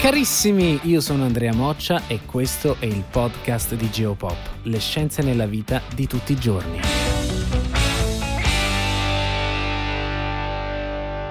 Carissimi, io sono Andrea Moccia e questo è il podcast di Geopop, le scienze nella vita di tutti i giorni.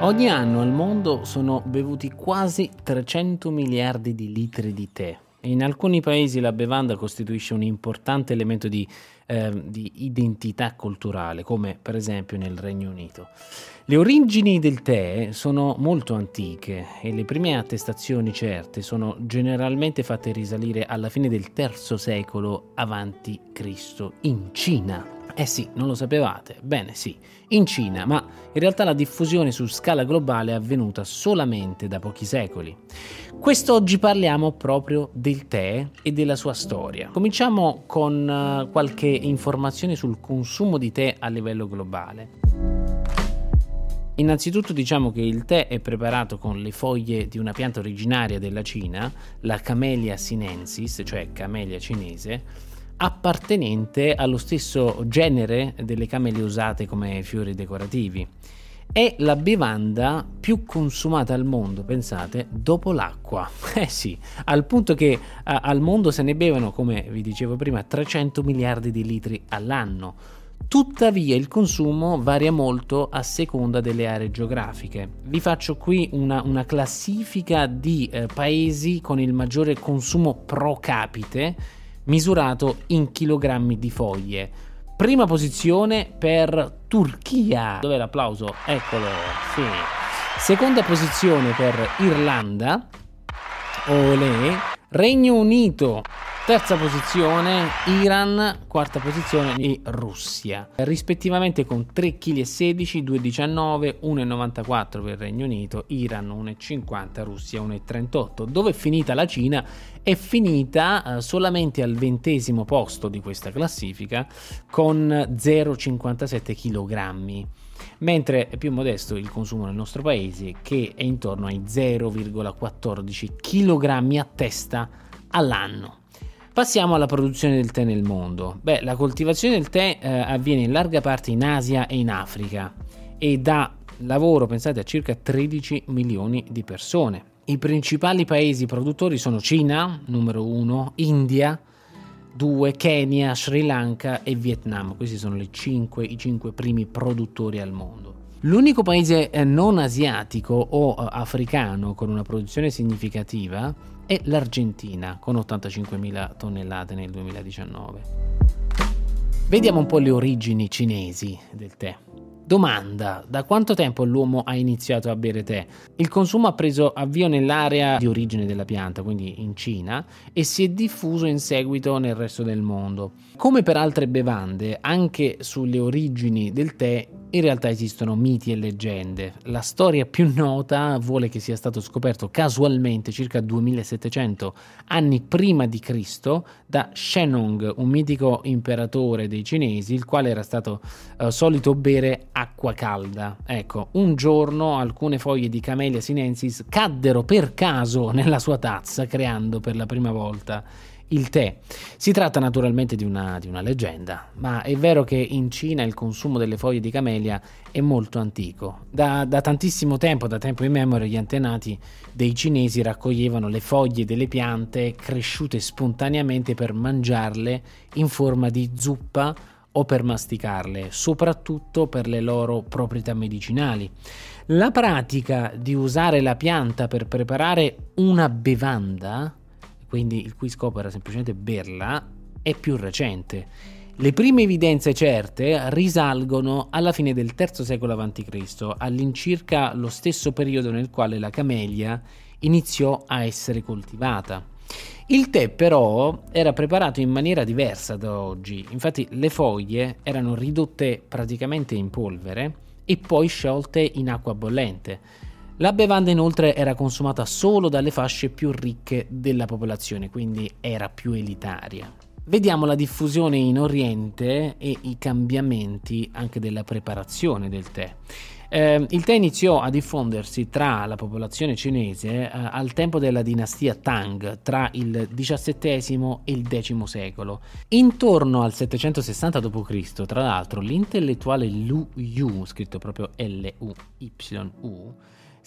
Ogni anno al mondo sono bevuti quasi 300 miliardi di litri di tè. In alcuni paesi la bevanda costituisce un importante elemento di, eh, di, identità culturale, come per esempio nel Regno Unito. Le origini del tè sono molto antiche e le prime attestazioni certe sono generalmente fatte risalire alla fine del III secolo Cristo in Cina. Eh sì, non lo sapevate? Bene sì, in Cina, ma in realtà la diffusione su scala globale è avvenuta solamente da pochi secoli. Quest'oggi parliamo proprio del tè e della sua storia. Cominciamo con uh, qualche informazione sul consumo di tè a livello globale. Innanzitutto diciamo che il tè è preparato con le foglie di una pianta originaria della Cina, la Camellia sinensis, cioè camellia cinese, appartenente allo stesso genere delle camelie usate come fiori decorativi. È la bevanda più consumata al mondo, pensate, dopo l'acqua. Eh sì, al punto che a, al mondo se ne bevono, come vi dicevo prima, 300 miliardi di litri all'anno. Tuttavia il consumo varia molto a seconda delle aree geografiche. Vi faccio qui una, una classifica di eh, paesi con il maggiore consumo pro capite misurato in chilogrammi di foglie. Prima posizione per Turchia. Dov'è l'applauso? Eccolo, sì. Seconda posizione per Irlanda. Olè. Regno Unito Terza posizione Iran, quarta posizione e Russia, rispettivamente con 3,16 kg, 2,19, 1,94 per il Regno Unito, Iran 1,50, Russia 1,38. Dove è finita la Cina? È finita eh, solamente al ventesimo posto di questa classifica con 0,57 kg mentre è più modesto il consumo nel nostro paese che è intorno ai 0,14 kg a testa all'anno. Passiamo alla produzione del tè nel mondo. Beh, la coltivazione del tè eh, avviene in larga parte in Asia e in Africa e dà lavoro, pensate, a circa 13 milioni di persone. I principali paesi produttori sono Cina, numero 1, India, 2, Kenya, Sri Lanka e Vietnam. Questi sono 5, i 5 primi produttori al mondo. L'unico paese eh, non asiatico o eh, africano con una produzione significativa è l'Argentina con 85.000 tonnellate nel 2019. Vediamo un po' le origini cinesi del tè. Domanda: da quanto tempo l'uomo ha iniziato a bere tè? Il consumo ha preso avvio nell'area di origine della pianta, quindi in Cina, e si è diffuso in seguito nel resto del mondo. Come per altre bevande, anche sulle origini del tè in realtà esistono miti e leggende. La storia più nota vuole che sia stato scoperto casualmente circa 2700 anni prima di Cristo da Shennong, un mitico imperatore dei cinesi, il quale era stato eh, solito bere acqua calda. Ecco, un giorno alcune foglie di Camellia sinensis caddero per caso nella sua tazza, creando per la prima volta il tè. Si tratta naturalmente di una, di una, leggenda, ma è vero che in Cina il consumo delle foglie di camelia è molto antico. Da, da tantissimo tempo, da tempo in memoria, gli antenati dei cinesi raccoglievano le foglie delle piante cresciute spontaneamente per mangiarle in forma di zuppa o per masticarle, soprattutto per le loro proprietà medicinali. La pratica di usare la pianta per preparare una bevanda quindi il cui scopo era semplicemente berla, è più recente. Le prime evidenze certe risalgono alla fine del III secolo a.C., all'incirca lo stesso periodo nel quale la camellia iniziò a essere coltivata. Il tè però era preparato in maniera diversa da oggi, infatti le foglie erano ridotte praticamente in polvere e poi sciolte in acqua bollente. La bevanda inoltre era consumata solo dalle fasce più ricche della popolazione, quindi era più elitaria. Vediamo la diffusione in Oriente e i cambiamenti anche della preparazione del tè. Eh, il tè iniziò a diffondersi tra la popolazione cinese eh, al tempo della dinastia Tang, tra il XVII e il X secolo. Intorno al 760 d.C., tra l'altro, l'intellettuale Lu Yu, scritto proprio L-U-Y-U,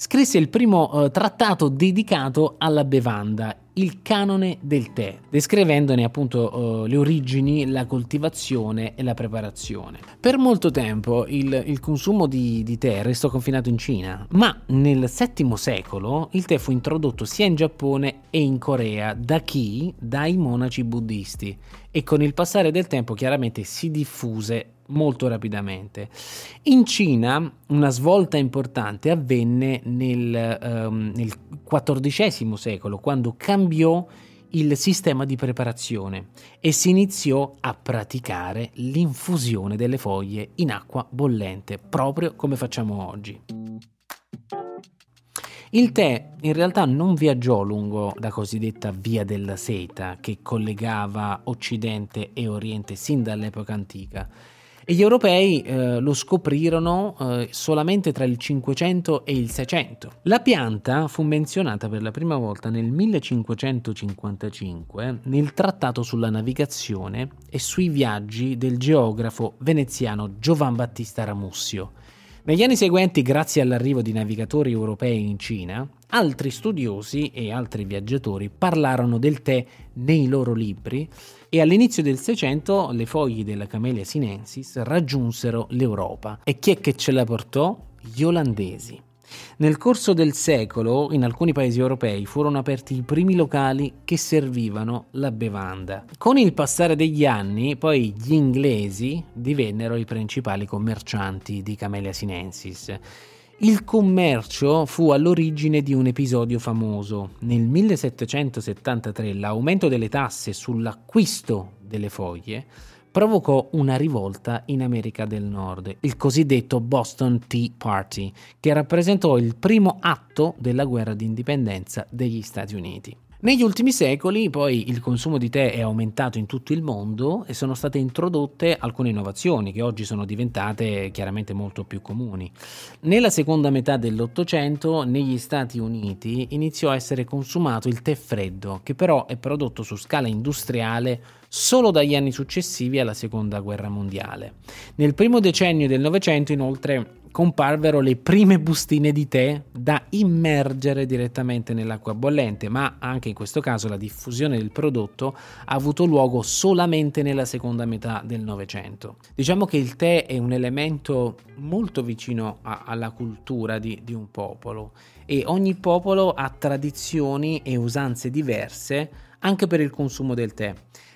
scrisse il primo eh, trattato dedicato alla bevanda, il canone del tè, descrivendone appunto eh, le origini, la coltivazione e la preparazione. Per molto tempo il, il consumo di, di, tè restò confinato in Cina, ma nel VII secolo il tè fu introdotto sia in Giappone e in Corea da chi? Dai monaci buddisti e con il passare del tempo chiaramente si diffuse molto rapidamente. In Cina una svolta importante avvenne nel, um, nel XIV secolo, quando cambiò il sistema di preparazione e si iniziò a praticare l'infusione delle foglie in acqua bollente, proprio come facciamo oggi. Il tè in realtà non viaggiò lungo la cosiddetta via della seta che collegava Occidente e Oriente sin dall'epoca antica e gli europei eh, lo scoprirono eh, solamente tra il 500 e il 600. La pianta fu menzionata per la prima volta nel 1555 nel trattato sulla navigazione e sui viaggi del geografo veneziano Giovan Battista Ramussio. Negli anni seguenti, grazie all'arrivo di navigatori europei in Cina, altri studiosi e altri viaggiatori parlarono del tè nei loro libri e all'inizio del Seicento le foglie della Camellia sinensis raggiunsero l'Europa. E chi è che ce la portò? Gli olandesi. Nel corso del secolo, in alcuni paesi europei furono aperti i primi locali che servivano la bevanda. Con il passare degli anni, poi gli inglesi divennero i principali commercianti di Camellia sinensis. Il commercio fu all'origine di un episodio famoso. Nel 1773 l'aumento delle tasse sull'acquisto delle foglie provocò una rivolta in America del Nord, il cosiddetto Boston Tea Party, che rappresentò il primo atto della guerra d'indipendenza degli Stati Uniti. Negli ultimi secoli poi il consumo di tè è aumentato in tutto il mondo e sono state introdotte alcune innovazioni che oggi sono diventate chiaramente molto più comuni. Nella seconda metà dell'Ottocento negli Stati Uniti iniziò a essere consumato il tè freddo, che però è prodotto su scala industriale solo dagli anni successivi alla Seconda Guerra Mondiale. Nel primo decennio del Novecento inoltre comparvero le prime bustine di tè da immergere direttamente nell'acqua bollente, ma anche in questo caso la diffusione del prodotto ha avuto luogo solamente nella seconda metà del Novecento. Diciamo che il tè è un elemento molto vicino a, alla cultura di, di un popolo e ogni popolo ha tradizioni e usanze diverse anche per il consumo del tè.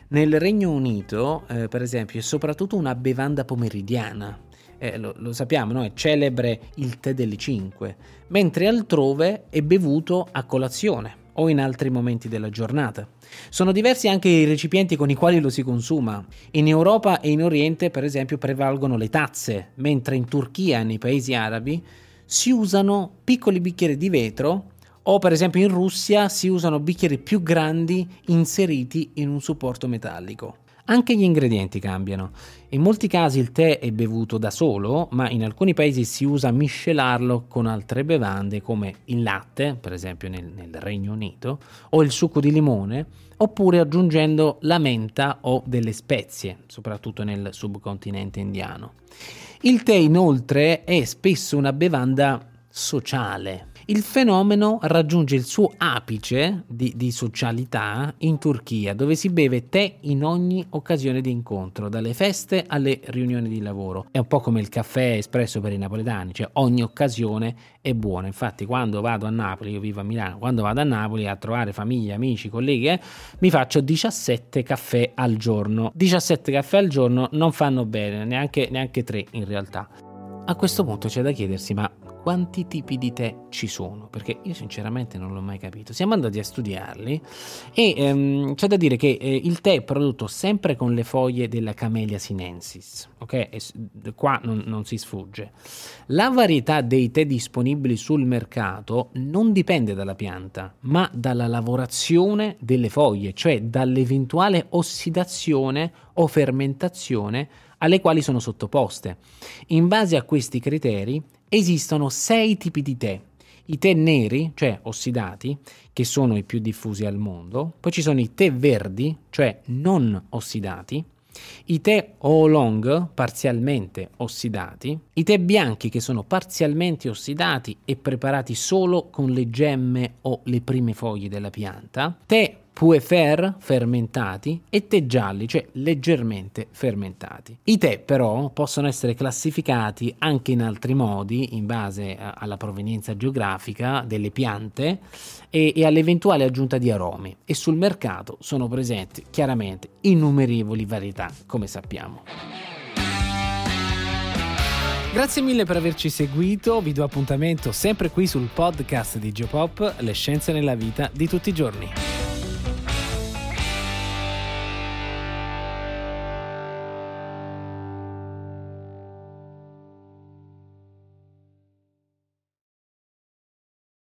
Nel Regno Unito, eh, per esempio, è soprattutto una bevanda pomeridiana, eh, lo, lo, sappiamo, no? è celebre il tè delle 5, mentre altrove è bevuto a colazione o in altri momenti della giornata. Sono diversi anche i recipienti con i quali lo si consuma. In Europa e in Oriente, per esempio, prevalgono le tazze, mentre in Turchia e nei paesi arabi si usano piccoli bicchieri di vetro o per esempio in Russia si usano bicchieri più grandi inseriti in un supporto metallico. Anche gli ingredienti cambiano. In molti casi il tè è bevuto da solo, ma in alcuni paesi si usa miscelarlo con altre bevande come il latte, per esempio nel, nel Regno Unito, o il succo di limone, oppure aggiungendo la menta o delle spezie, soprattutto nel subcontinente indiano. Il tè inoltre è spesso una bevanda sociale, il fenomeno raggiunge il suo apice di, di, socialità in Turchia, dove si beve tè in ogni occasione di incontro, dalle feste alle riunioni di lavoro. È un po' come il caffè espresso per i napoletani, cioè ogni occasione è buona. Infatti, quando vado a Napoli, io vivo a Milano, quando vado a Napoli a trovare famiglia, amici, colleghi, eh, mi faccio 17 caffè al giorno. 17 caffè al giorno non fanno bene, neanche, neanche 3 in realtà. A questo punto c'è da chiedersi, ma quanti tipi di tè ci sono, perché io sinceramente non l'ho mai capito. Siamo andati a studiarli e ehm, c'è da dire che eh, il tè è prodotto sempre con le foglie della Camellia sinensis, ok? E qua non, non si sfugge. La varietà dei tè disponibili sul mercato non dipende dalla pianta, ma dalla lavorazione delle foglie, cioè dall'eventuale ossidazione o fermentazione alle quali sono sottoposte. In base a questi criteri esistono sei tipi di tè. I tè neri, cioè ossidati, che sono i più diffusi al mondo, poi ci sono i tè verdi, cioè non ossidati, i tè oolong parzialmente ossidati, i tè bianchi che sono parzialmente ossidati e preparati solo con le gemme o le prime foglie della pianta, tè puefer fermentati e tè gialli, cioè leggermente fermentati. I tè però possono essere classificati anche in altri modi in base alla provenienza geografica delle piante e, e all'eventuale aggiunta di aromi e sul mercato sono presenti chiaramente innumerevoli varietà come sappiamo. Grazie mille per averci seguito, vi do appuntamento sempre qui sul podcast di Geopop, le scienze nella vita di tutti i giorni.